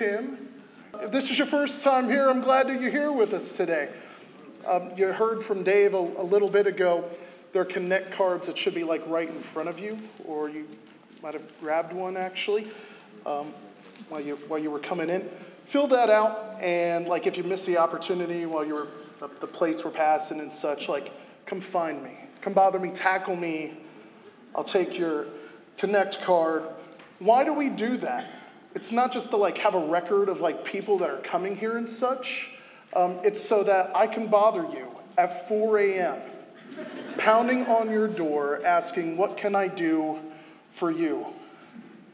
Tim. If this is your first time here, I'm glad that you're here with us today. Um, you heard from Dave a, a, little bit ago. There are connect cards that should be like right in front of you, or you might have grabbed one actually um, while, you, while you were coming in. Fill that out, and like if you miss the opportunity while you were the, the plates were passing and such, like come find me, come bother me, tackle me. I'll take your connect card. Why do we do that? It's not just to like have a record of like people that are coming here and such. Um, it's so that I can bother you at 4 a.m., pounding on your door, asking, What can I do for you?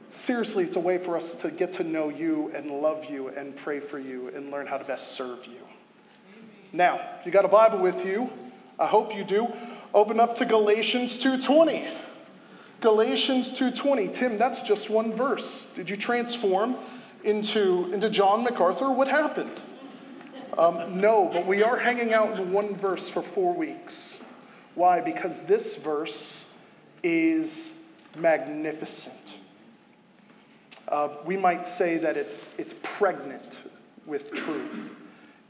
Seriously, it's a way for us to get to know you and love you and pray for you and learn how to best serve you. Now, if you got a Bible with you, I hope you do. Open up to Galatians 2:20. Galatians 2:20. Tim, that's just one verse. Did you transform into, into John MacArthur? What happened? Um, no, but we are hanging out in one verse for four weeks. Why? Because this verse is magnificent. Uh, we might say that it's, it's pregnant with truth.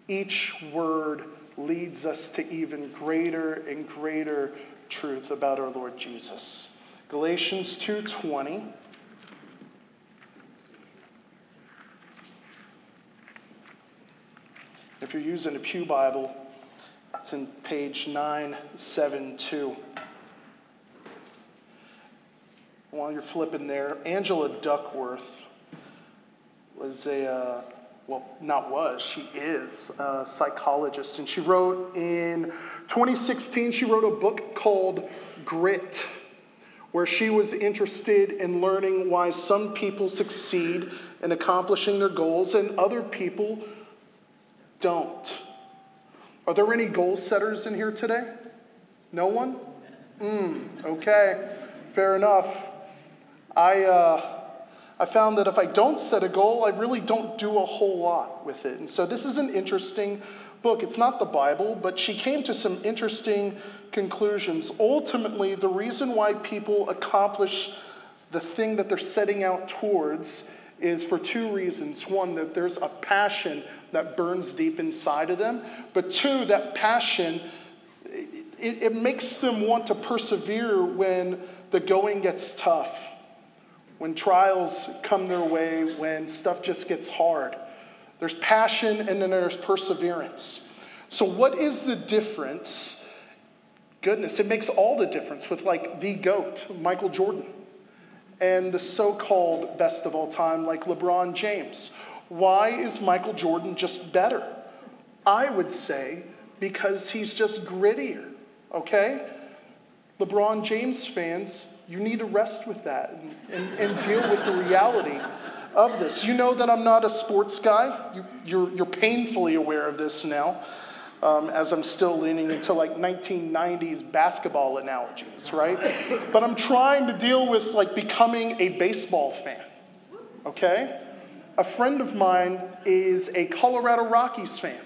Each word leads us to even greater and greater truth about our Lord Jesus. Galatians 2:20 If you're using a Pew Bible, it's in page 972. While you're flipping there, Angela Duckworth was a, uh, well, not was, she is a psychologist. And she wrote in 2016, she wrote a book called Grit where she was interested in learning why some people succeed in accomplishing their goals and other people don't. Are there any goal setters in here today? No one? Hmm, okay, fair enough. I, uh, I found that if I don't set a goal, I really don't do a whole lot with it. And so this is an interesting book. It's not the Bible, but she came to some interesting conclusions. Ultimately, the reason why people accomplish the thing that they're setting out towards is for two reasons. One, that there's a passion that burns deep inside of them, but two, that passion. It, it makes them want to persevere when the going gets tough, when trials come their way, when stuff just gets hard. There's passion and then there's perseverance. So, what is the difference? Goodness, it makes all the difference with like the GOAT, Michael Jordan, and the so called best of all time, like LeBron James. Why is Michael Jordan just better? I would say because he's just grittier, okay? LeBron James fans, you need to rest with that and, and, and deal with the reality of this. You know that I'm not a sports guy. You, you're, you're painfully aware of this now, um, as I'm still leaning into like 1990s basketball analogies, right? But I'm trying to deal with like becoming a baseball fan, okay? A friend of mine is a Colorado Rockies fan.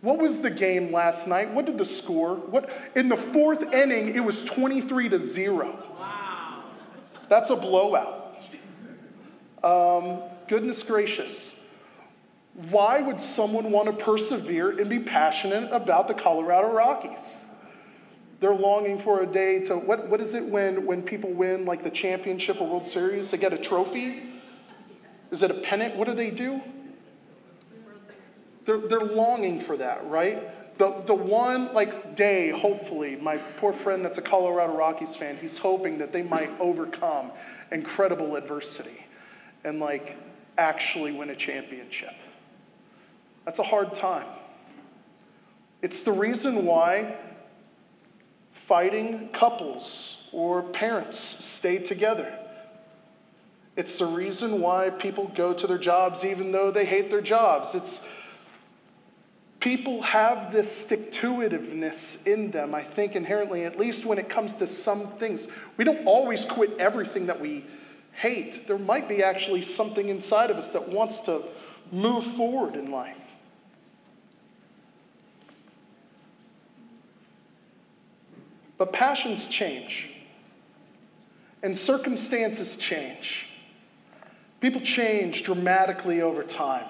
What was the game last night? What did the score? What in the fourth inning it was 23 to 0. Wow. That's a blowout. Um, goodness gracious. Why would someone want to persevere and be passionate about the Colorado Rockies? They're longing for a day to, what, what is it when, when people win like the championship or World Series? They get a trophy? Is it a pennant? What do they do? They're, they're longing for that, right? The, the one like day, hopefully, my poor friend that's a Colorado Rockies fan, he's hoping that they might overcome incredible adversity and like actually win a championship. That's a hard time. It's the reason why fighting couples or parents stay together. It's the reason why people go to their jobs even though they hate their jobs. It's people have this stick to itiveness in them, I think, inherently, at least when it comes to some things. We don't always quit everything that we hate, there might be actually something inside of us that wants to move forward in life. But passions change, and circumstances change. People change dramatically over time.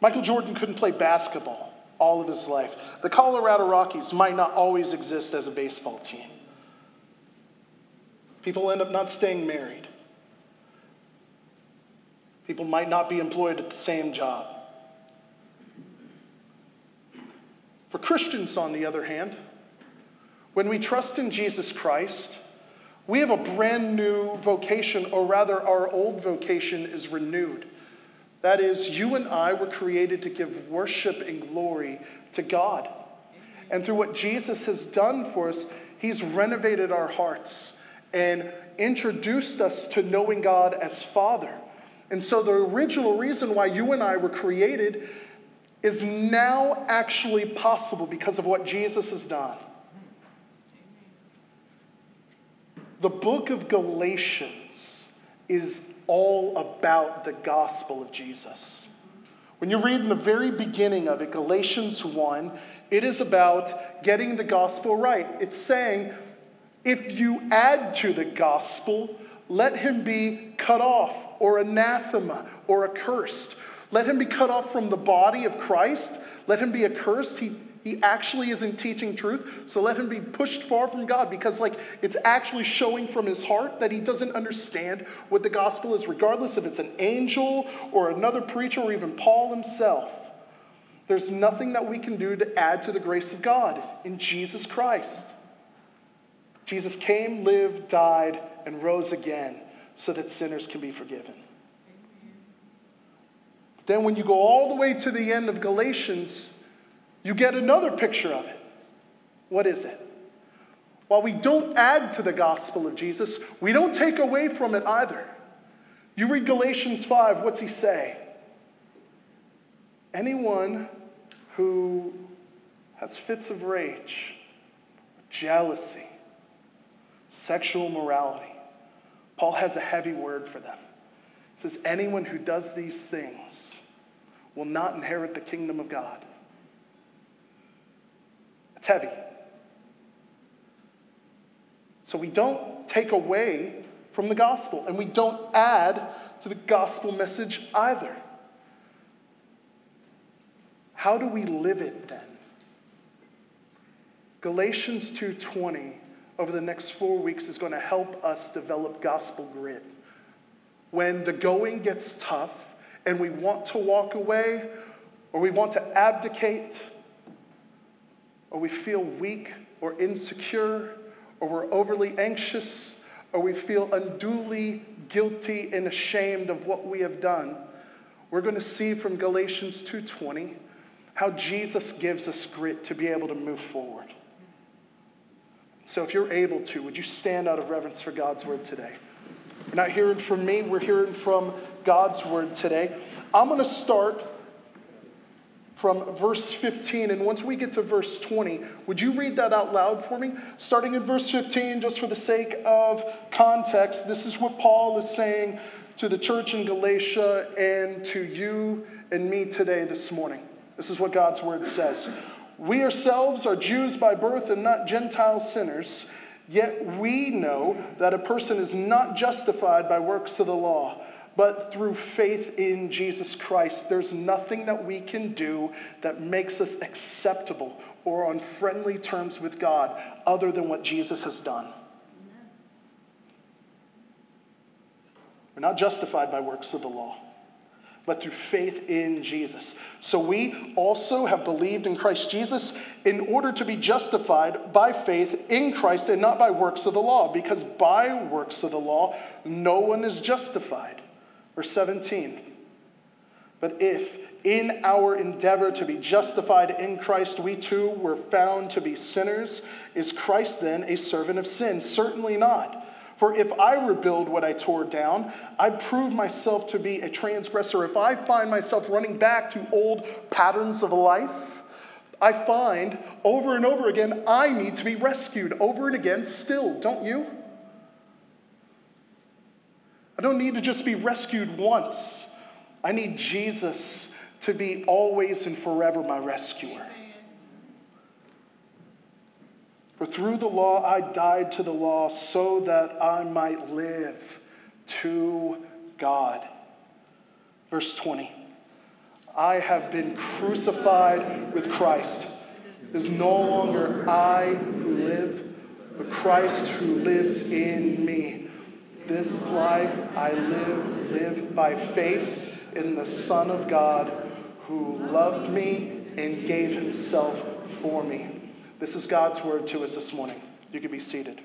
Michael Jordan couldn't play basketball all of his life. The Colorado Rockies might not always exist as a baseball team. People end up not staying married. People might not be employed at the same job. For Christians, on the other hand, when we trust in Jesus Christ, we have a brand new vocation, or rather, our old vocation is renewed. That is, you and I were created to give worship and glory to God. And through what Jesus has done for us, He's renovated our hearts and introduced us to knowing God as Father. And so, the original reason why you and I were created is now actually possible because of what Jesus has done. The book of Galatians is all about the gospel of Jesus. When you read in the very beginning of it, Galatians 1, it is about getting the gospel right. It's saying, if you add to the gospel, let him be cut off, or anathema, or accursed. Let him be cut off from the body of Christ. Let him be accursed. He, he actually isn't teaching truth. So let him be pushed far from God because, like, it's actually showing from his heart that he doesn't understand what the gospel is, regardless if it's an angel or another preacher or even Paul himself. There's nothing that we can do to add to the grace of God in Jesus Christ. Jesus came, lived, died, and rose again so that sinners can be forgiven. Then, when you go all the way to the end of Galatians, you get another picture of it. What is it? While we don't add to the gospel of Jesus, we don't take away from it either. You read Galatians 5, what's he say? Anyone who has fits of rage, jealousy, sexual morality, Paul has a heavy word for them. He says, Anyone who does these things will not inherit the kingdom of God. It's heavy. So we don't take away from the gospel, and we don't add to the gospel message either. How do we live it then? Galatians 2:20 over the next 4 weeks is going to help us develop gospel grit. When the going gets tough, and we want to walk away, or we want to abdicate, or we feel weak or insecure, or we're overly anxious, or we feel unduly guilty and ashamed of what we have done, we're going to see from Galatians 2:20 how Jesus gives us grit to be able to move forward. So if you're able to, would you stand out of reverence for God's word today? We're not hearing from me, we're hearing from God's word today. I'm going to start from verse 15, and once we get to verse 20, would you read that out loud for me? Starting in verse 15, just for the sake of context, this is what Paul is saying to the church in Galatia and to you and me today, this morning. This is what God's word says. We ourselves are Jews by birth and not Gentile sinners. Yet we know that a person is not justified by works of the law, but through faith in Jesus Christ. There's nothing that we can do that makes us acceptable or on friendly terms with God other than what Jesus has done. We're not justified by works of the law but through faith in Jesus. So we also have believed in Christ Jesus in order to be justified by faith in Christ and not by works of the law, because by works of the law, no one is justified. Verse 17. But if in our endeavor to be justified in Christ we too were found to be sinners, is Christ then a servant of sin? Certainly not. For if I rebuild what I tore down, I prove myself to be a transgressor. If I find myself running back to old patterns of life, I find over and over again I need to be rescued over and again still, don't you? I don't need to just be rescued once. I need Jesus to be always and forever my rescuer. For through the law I died to the law so that I might live to God. Verse 20 I have been crucified with Christ. It is no longer I who live, but Christ who lives in me. This life I live, live by faith in the Son of God who loved me and gave himself for me. This is God's word to us this morning. You can be seated.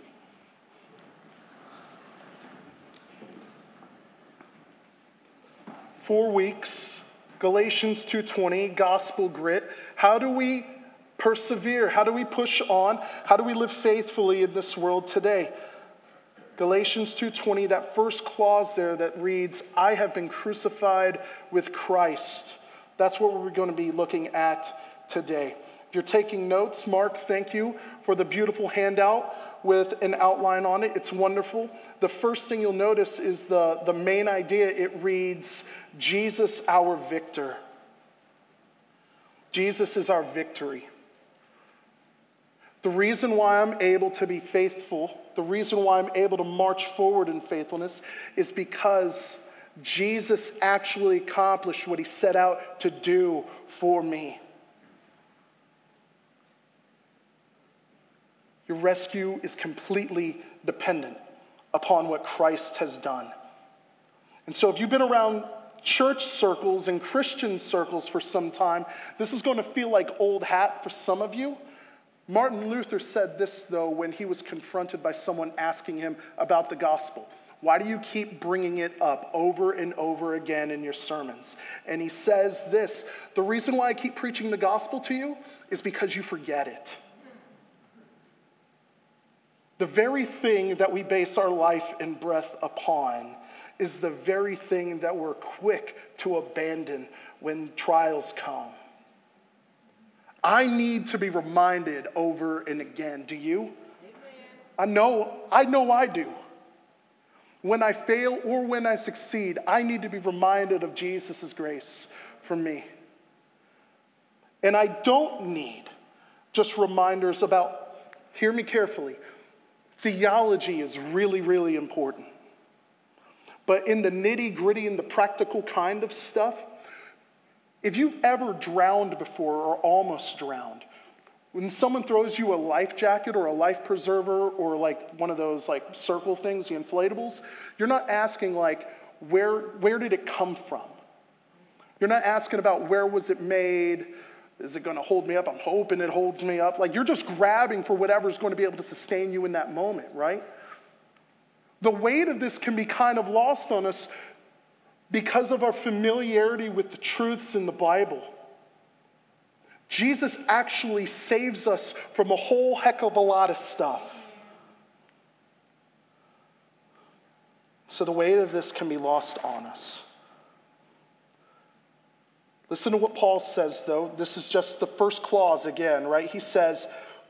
Four weeks, Galatians 2:20, gospel grit. How do we persevere? How do we push on? How do we live faithfully in this world today? Galatians 2:20, that first clause there that reads, "I have been crucified with Christ." That's what we're going to be looking at today. If you're taking notes, Mark, thank you for the beautiful handout with an outline on it. It's wonderful. The first thing you'll notice is the, the main idea. It reads, Jesus, our victor. Jesus is our victory. The reason why I'm able to be faithful, the reason why I'm able to march forward in faithfulness is because Jesus actually accomplished what he set out to do for me. Your rescue is completely dependent upon what Christ has done. And so, if you've been around church circles and Christian circles for some time, this is going to feel like old hat for some of you. Martin Luther said this, though, when he was confronted by someone asking him about the gospel. Why do you keep bringing it up over and over again in your sermons? And he says this The reason why I keep preaching the gospel to you is because you forget it. The very thing that we base our life and breath upon is the very thing that we're quick to abandon when trials come. I need to be reminded over and again. Do you? Amen. I know, I know I do. When I fail or when I succeed, I need to be reminded of Jesus' grace for me. And I don't need just reminders about, hear me carefully, theology is really, really important. But in the nitty gritty and the practical kind of stuff, if you've ever drowned before or almost drowned, when someone throws you a life jacket or a life preserver or like one of those like circle things, the inflatables, you're not asking like where where did it come from? You're not asking about where was it made? Is it going to hold me up? I'm hoping it holds me up. Like you're just grabbing for whatever's going to be able to sustain you in that moment, right? The weight of this can be kind of lost on us because of our familiarity with the truths in the Bible. Jesus actually saves us from a whole heck of a lot of stuff. So the weight of this can be lost on us. Listen to what Paul says, though. This is just the first clause again, right? He says,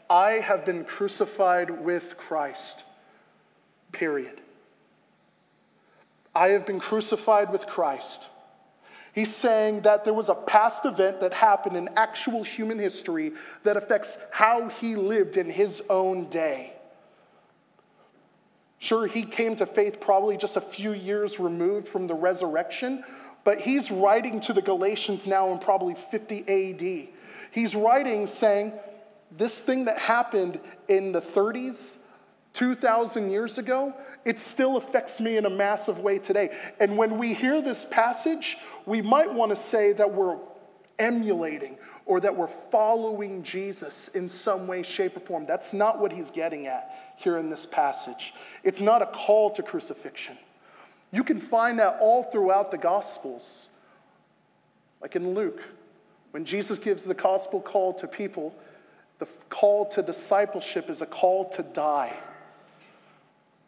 I have been crucified with Christ, period. I have been crucified with Christ. He's saying that there was a past event that happened in actual human history that affects how he lived in his own day. Sure, he came to faith probably just a few years removed from the resurrection, but he's writing to the Galatians now in probably 50 AD. He's writing saying, This thing that happened in the 30s, 2,000 years ago, it still affects me in a massive way today. And when we hear this passage, we might want to say that we're emulating or that we're following Jesus in some way, shape, or form. That's not what he's getting at here in this passage. It's not a call to crucifixion. You can find that all throughout the Gospels. Like in Luke, when Jesus gives the gospel call to people, the call to discipleship is a call to die.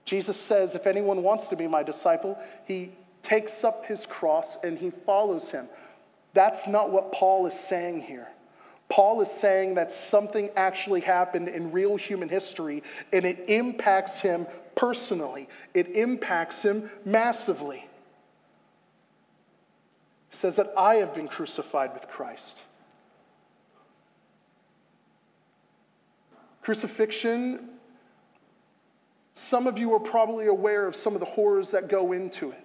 Jesus says, if anyone wants to be my disciple, he takes up his cross and he follows him. That's not what Paul is saying here. Paul is saying that something actually happened in real human history and it impacts him personally, it impacts him massively. He says that I have been crucified with Christ. Crucifixion some of you are probably aware of some of the horrors that go into it.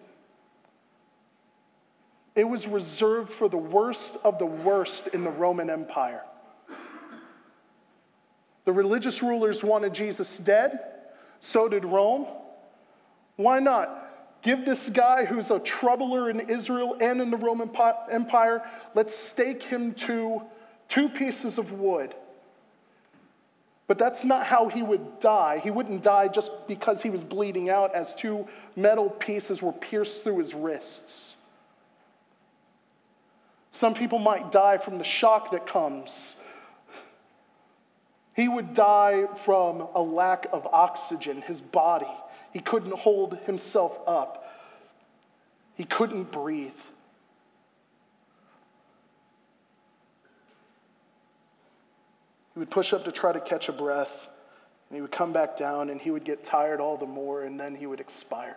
It was reserved for the worst of the worst in the Roman Empire. The religious rulers wanted Jesus dead, so did Rome. Why not? Give this guy who's a troubler in Israel and in the Roman Empire, let's stake him to two pieces of wood. But that's not how he would die. He wouldn't die just because he was bleeding out as two metal pieces were pierced through his wrists. Some people might die from the shock that comes. He would die from a lack of oxygen, his body. He couldn't hold himself up, he couldn't breathe. He would push up to try to catch a breath, and he would come back down, and he would get tired all the more, and then he would expire.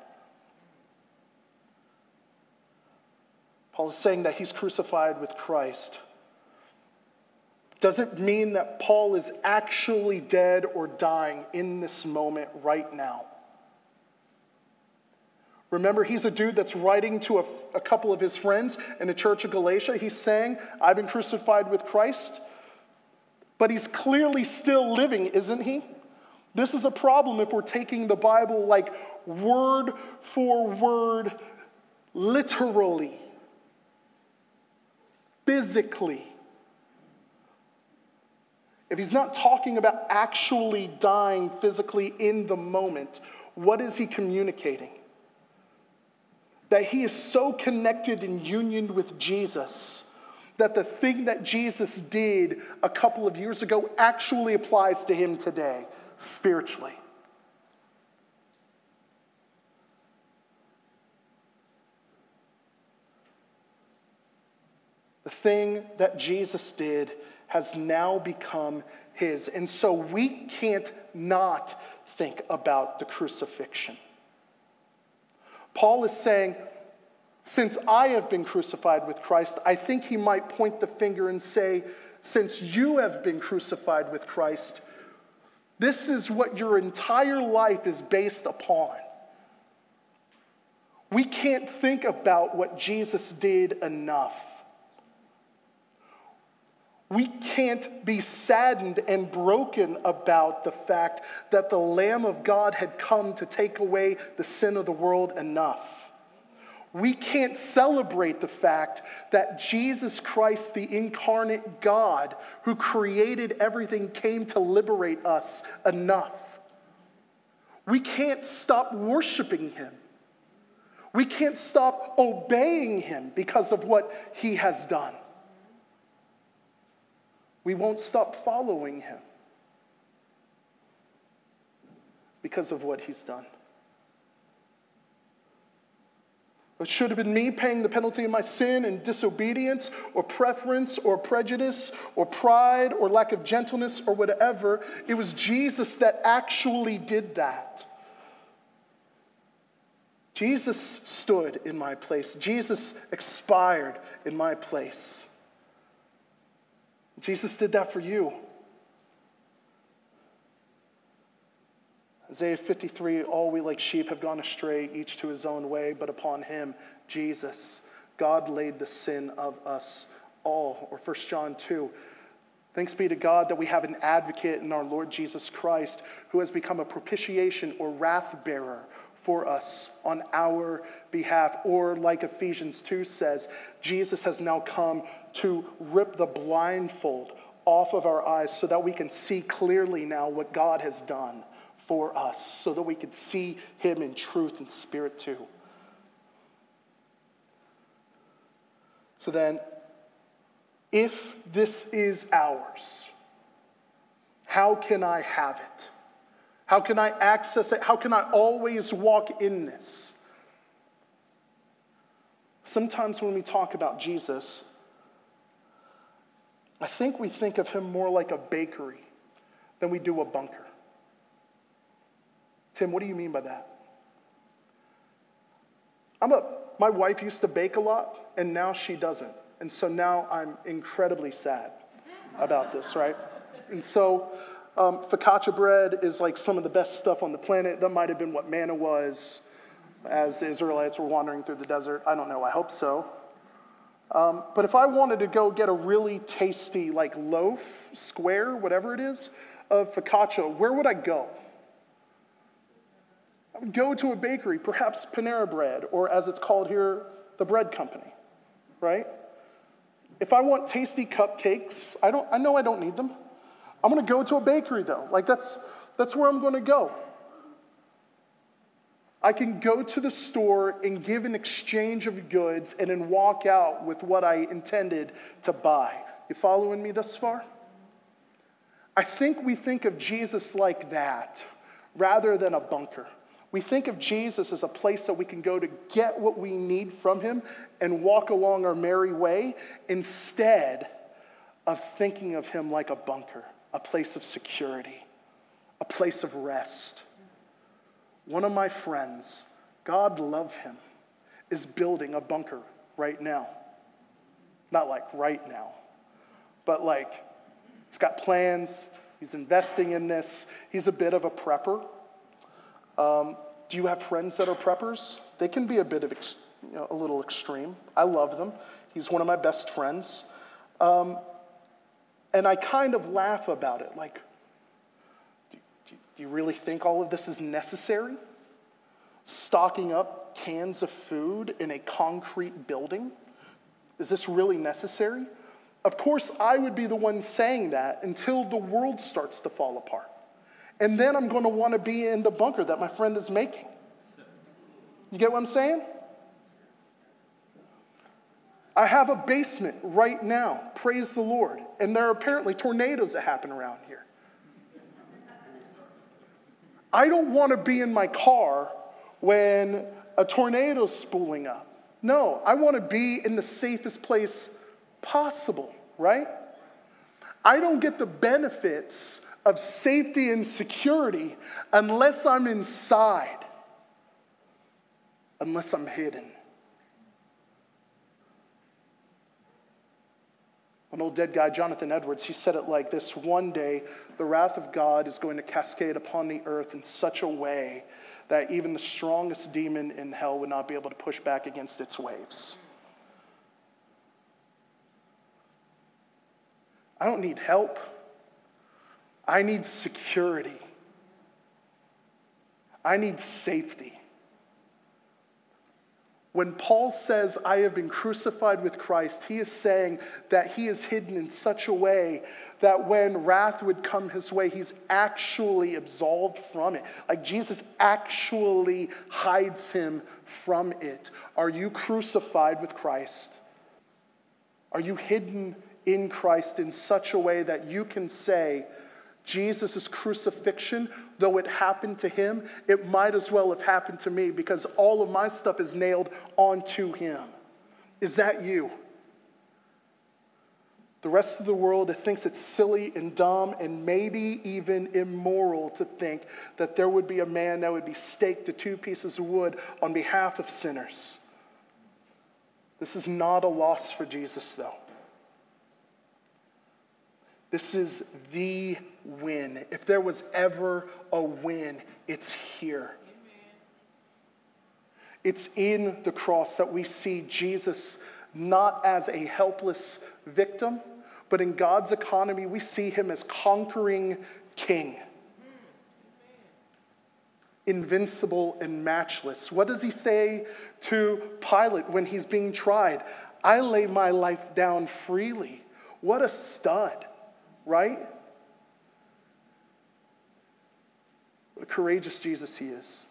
Paul is saying that he's crucified with Christ. Does it mean that Paul is actually dead or dying in this moment right now? Remember, he's a dude that's writing to a, a, couple of his friends in the church of Galatia. He's saying, I've been crucified with Christ. But he's clearly still living, isn't he? This is a problem if we're taking the Bible like word for word, literally, physically. If he's not talking about actually dying physically in the moment, what is he communicating? That he is so connected and union with Jesus that the thing that Jesus did a couple of years ago actually applies to him today, spiritually. The thing that Jesus did has now become his. And so we can't not think about the crucifixion. Paul is saying, since I have been crucified with Christ, I think he might point the finger and say, Since you have been crucified with Christ, this is what your entire life is based upon. We can't think about what Jesus did enough. We can't be saddened and broken about the fact that the Lamb of God had come to take away the sin of the world enough we can't celebrate the fact that Jesus Christ, the incarnate God who created everything, came to liberate us enough. We can't stop worshiping him. We can't stop obeying him because of what he has done. We won't stop following him because of what he's done. It should have been me paying the penalty of my sin and disobedience or preference or prejudice or pride or lack of gentleness or whatever. It was Jesus that actually did that. Jesus stood in my place. Jesus expired in my place. Jesus did that for you. Isaiah 53 All we like sheep have gone astray, each to his own way, but upon him, Jesus, God laid the sin of us all. Or 1 John 2 Thanks be to God that we have an advocate in our Lord Jesus Christ who has become a propitiation or wrath bearer for us on our behalf. Or, like Ephesians 2 says, Jesus has now come to rip the blindfold off of our eyes so that we can see clearly now what God has done for us so that we could see him in truth and spirit too. So then, if this is ours, how can I have it? How can I access it? How can I always walk in this? Sometimes when we talk about Jesus, I think we think of him more like a bakery than we do a bunker. Tim, what do you mean by that? I'm a, my wife used to bake a lot, and now she doesn't. And so now I'm incredibly sad about this, right? And so um, focaccia bread is like some of the best stuff on the planet. That might have been what manna was as the Israelites were wandering through the desert. I don't know. I hope so. Um, but if I wanted to go get a really tasty, like loaf, square, whatever it is, of focaccia, where would I go? I would go to a bakery, perhaps Panera Bread, or as it's called here, the bread company, right? If I want tasty cupcakes, I, don't, I know I don't need them. I'm gonna go to a bakery though. Like that's, that's where I'm gonna go. I can go to the store and give an exchange of goods and then walk out with what I intended to buy. You following me thus far? I think we think of Jesus like that rather than a bunker. We think of Jesus as a place that we can go to get what we need from him and walk along our merry way instead of thinking of him like a bunker, a place of security, a place of rest. One of my friends, God love him, is building a bunker right now. Not like right now, but like he's got plans, he's investing in this, he's a bit of a prepper. Um, do you have friends that are preppers? They can be a bit of ex- you know, a little extreme. I love them. He's one of my best friends. Um, and I kind of laugh about it like, do, do, do you really think all of this is necessary? Stocking up cans of food in a concrete building? Is this really necessary? Of course, I would be the one saying that until the world starts to fall apart. And then I'm going to want to be in the bunker that my friend is making. You get what I'm saying? I have a basement right now, praise the Lord. And there are apparently tornadoes that happen around here. I don't want to be in my car when a tornado's spooling up. No, I want to be in the safest place possible, right? I don't get the benefits of safety and security unless I'm inside, unless I'm hidden. An old dead guy, Jonathan Edwards, he said it like this One day, the wrath of God is going to cascade upon the earth in such a way that even the strongest demon in hell would not be able to push back against its waves. I don't need help. I need security. I need safety. When Paul says, I have been crucified with Christ, he is saying that he is hidden in such a way that when wrath would come his way, he's actually absolved from it. Like Jesus actually hides him from it. Are you crucified with Christ? Are you hidden in Christ in such a way that you can say, Jesus' crucifixion, though it happened to him, it might as well have happened to me because all of my stuff is nailed onto him. Is that you? The rest of the world thinks it's silly and dumb and maybe even immoral to think that there would be a man that would be staked to two pieces of wood on behalf of sinners. This is not a loss for Jesus, though. This is the win. If there was ever a win, it's here. It's in the cross that we see Jesus not as a helpless victim, but in God's economy, we see him as conquering king. Invincible and matchless. What does he say to Pilate when he's being tried? I lay my life down freely. What a stud right? What a courageous Jesus he is.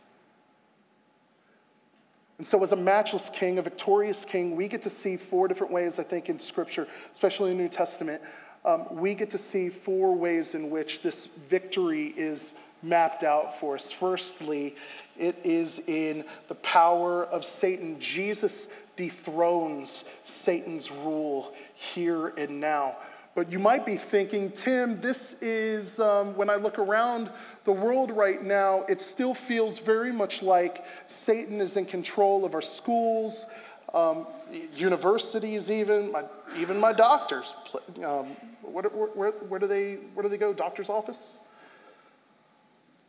And so, as a matchless king, a victorious king, we get to see four different ways, I think, in Scripture, especially in the New Testament. Um, we get to see four ways in which this victory is mapped out for us. Firstly, it is in the power of Satan. Jesus dethrones Satan's rule here and now. But you might be thinking, Tim, this is, um, when I look around the world right now, it still feels very much like Satan is in control of our schools, um, universities, even my, even my doctors. Um, where, where, where, do they, where do they go? Doctor's office?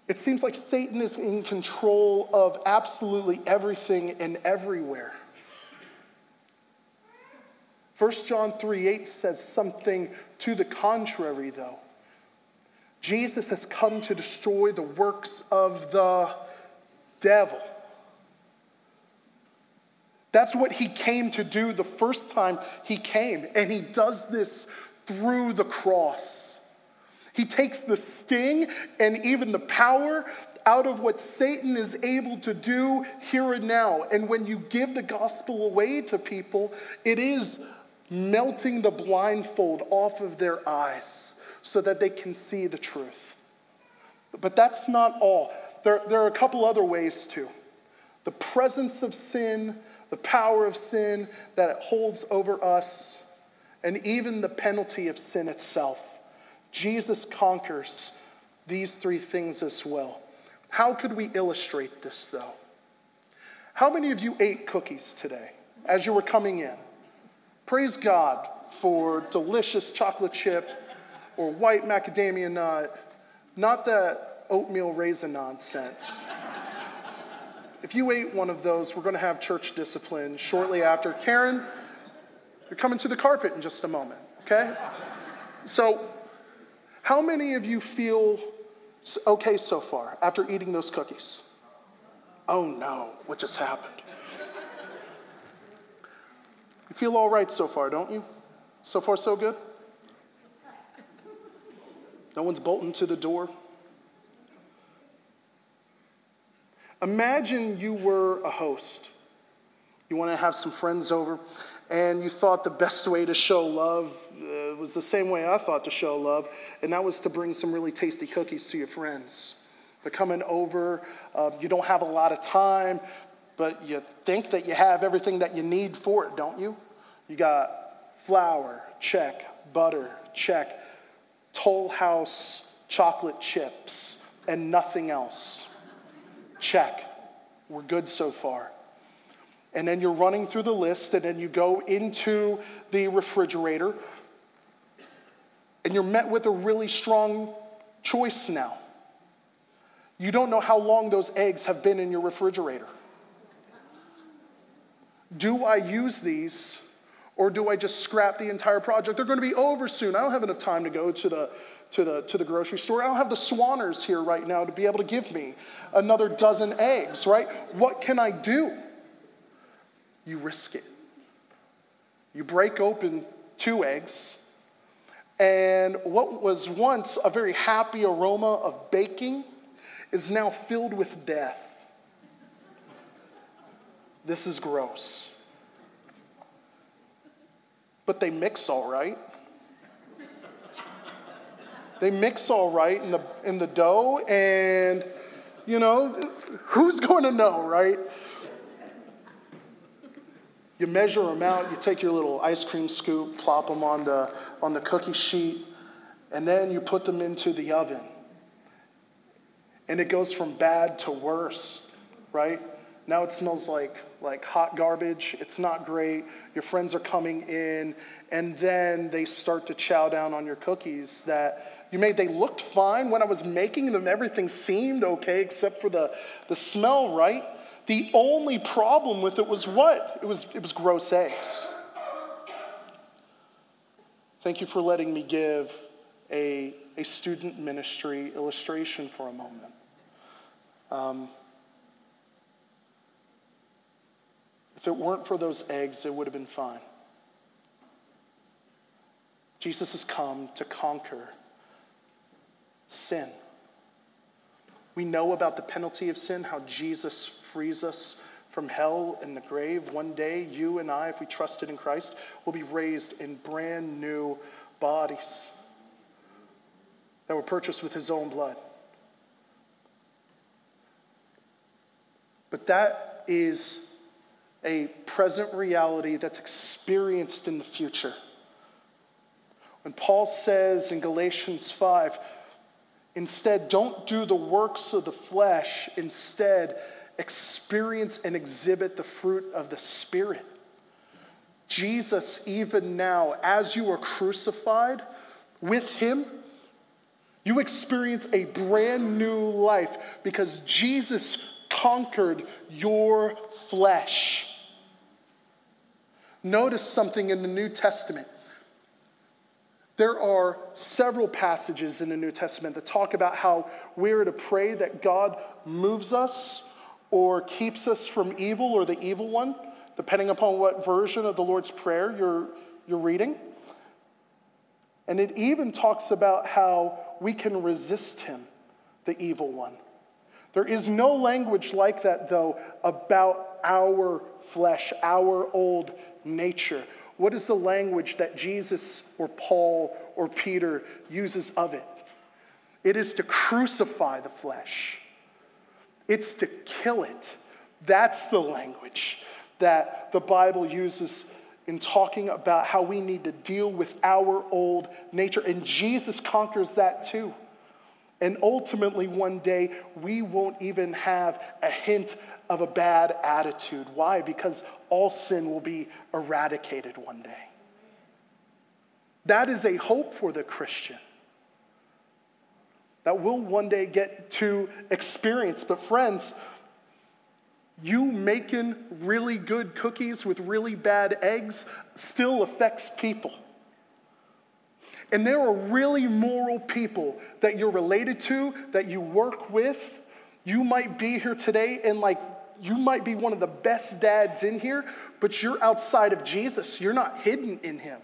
It seems like Satan is in control of absolutely everything and everywhere. 1 John 3 8 says something to the contrary, though. Jesus has come to destroy the works of the devil. That's what he came to do the first time he came, and he does this through the cross. He takes the sting and even the power out of what Satan is able to do here and now. And when you give the gospel away to people, it is melting the blindfold off of their eyes so that they can see the truth. But that's not all. There, there are a couple other ways too. The presence of sin, the power of sin that it holds over us, and even the penalty of sin itself. Jesus conquers these three things as well. How could we illustrate this though? How many of you ate cookies today as you were coming in? Praise God for delicious chocolate chip or white macadamia nut, not that oatmeal raisin nonsense. if you ate one of those, we're going to have church discipline shortly after. Karen, you're coming to the carpet in just a moment, okay? So, how many of you feel okay so far after eating those cookies? Oh no, what just happened? You feel all right so far, don't you? So far, so good? No one's bolting to the door. Imagine you were a host. You want to have some friends over, and you thought the best way to show love uh, was the same way I thought to show love, and that was to bring some really tasty cookies to your friends. They're coming over, uh, you don't have a lot of time, but you think that you have everything that you need for it, don't you? You got flour, check, butter, check, Toll House chocolate chips, and nothing else. Check. We're good so far. And then you're running through the list, and then you go into the refrigerator, and you're met with a really strong choice now. You don't know how long those eggs have been in your refrigerator. Do I use these or do I just scrap the entire project? They're going to be over soon. I don't have enough time to go to the, to the, to the grocery store. I don't have the Swanners here right now to be able to give me another dozen eggs, right? What can I do? You risk it. You break open two eggs, and what was once a very happy aroma of baking is now filled with death. This is gross. But they mix all right. They mix all right in the, in the dough, and you know, who's going to know, right? You measure them out, you take your little ice cream scoop, plop them on the, on the cookie sheet, and then you put them into the oven. And it goes from bad to worse, right? Now it smells like, like hot garbage. It's not great. Your friends are coming in, and then they start to chow down on your cookies that you made. They looked fine when I was making them. Everything seemed okay except for the, the smell, right? The only problem with it was what? It was, it was gross eggs. Thank you for letting me give a, a student ministry illustration for a moment. Um, If it weren't for those eggs, it would have been fine. Jesus has come to conquer sin. We know about the penalty of sin, how Jesus frees us from hell and the grave. One day, you and I, if we trusted in Christ, will be raised in brand new bodies that were purchased with his own blood. But that is a present reality that's experienced in the future. When Paul says in Galatians 5, instead, don't do the works of the flesh, instead, experience and exhibit the fruit of the Spirit. Jesus, even now, as you are crucified with him, you experience a brand new life because Jesus conquered your flesh. Notice something in the New Testament. There are several passages in the New Testament that talk about how we're to pray that God moves us or keeps us from evil or the evil one, depending upon what version of the Lord's Prayer you're, you're reading. And it even talks about how we can resist him, the evil one. There is no language like that, though, about our flesh, our old nature. What is the language that Jesus or Paul or Peter uses of it? It is to crucify the flesh, it's to kill it. That's the language that the Bible uses in talking about how we need to deal with our old nature. And Jesus conquers that too. And ultimately, one day, we won't even have a hint of a bad attitude. Why? Because all sin will be eradicated one day. That is a hope for the Christian that we'll one day get to experience. But, friends, you making really good cookies with really bad eggs still affects people. And there are really moral people that you're related to, that you work with. You might be here today and, like, you might be one of the best dads in here, but you're outside of Jesus. You're not hidden in him.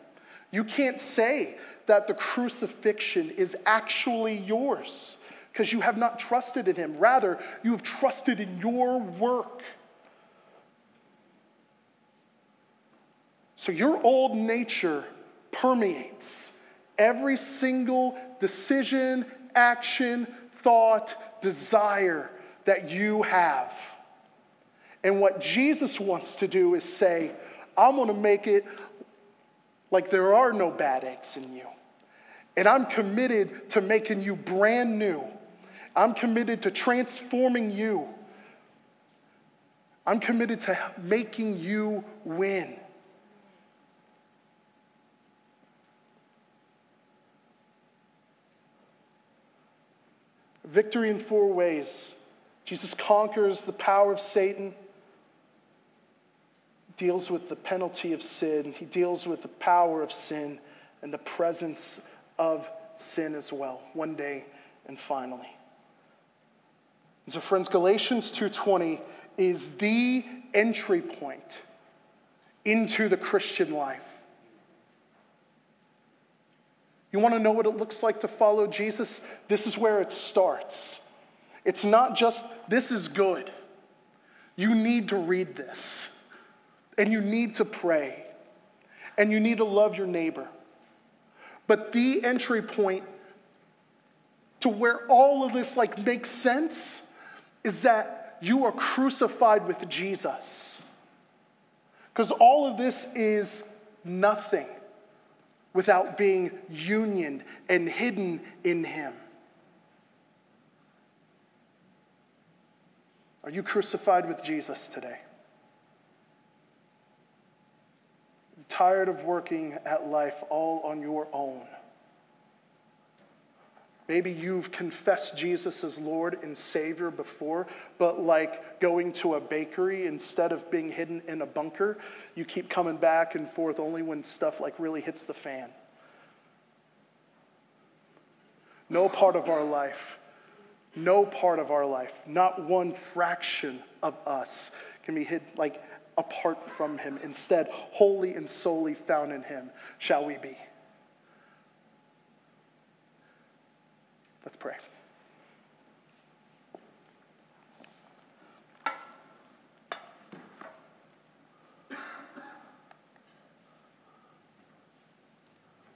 You can't say that the crucifixion is actually yours because you have not trusted in him. Rather, you have trusted in your work. So your old nature permeates every single decision, action, thought, desire that you have. And what Jesus wants to do is say, I'm going to make it like there are no bad eggs in you. And I'm committed to making you brand new. I'm committed to transforming you. I'm committed to making you win. Victory in four ways. Jesus conquers the power of Satan, deals with the penalty of sin, he deals with the power of sin and the presence of sin as well, one day and finally. And so friends, Galatians 2:20 is the entry point into the Christian life. You want to know what it looks like to follow Jesus? This is where it starts. It's not just, this is good. You need to read this, and you need to pray, and you need to love your neighbor. But the entry point to where all of this like makes sense is that you are crucified with Jesus. Because all of this is nothing without being unioned and hidden in Him. Are you crucified with Jesus today? Tired of working at life all on your own? Maybe you've confessed Jesus as Lord and Savior before, but like going to a bakery instead of being hidden in a bunker, you keep coming back and forth only when stuff like really hits the fan. No part of our life, no part of our life, not one fraction of us can be hid like apart from him. Instead, wholly and solely found in him shall we be. Let's pray.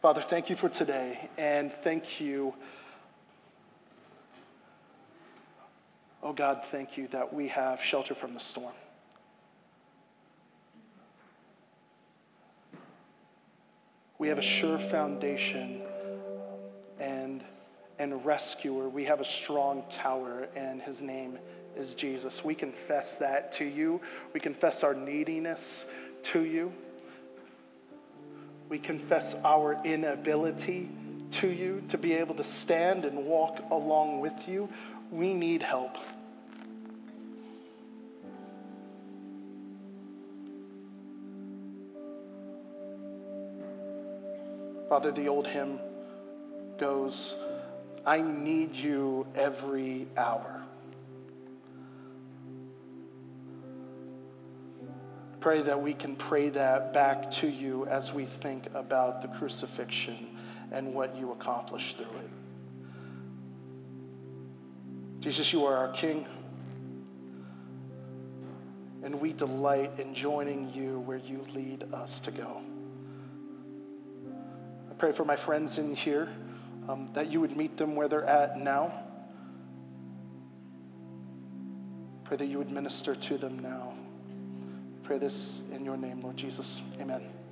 Father, thank you for today, and thank you. Oh God, thank you that we have shelter from the storm. We have a sure foundation and, and rescuer. We have a strong tower, and his name is Jesus. We confess that to you. We confess our neediness to you. We confess our inability to you to be able to stand and walk along with you. We need help. Father, the old hymn goes, I need you every hour. Pray that we can pray that back to you as we think about the crucifixion and what you accomplished through it. Jesus, you are our King, and we delight in joining you where you lead us to go. Pray for my friends in here um, that you would meet them where they're at now. Pray that you would minister to them now. Pray this in your name, Lord Jesus. Amen.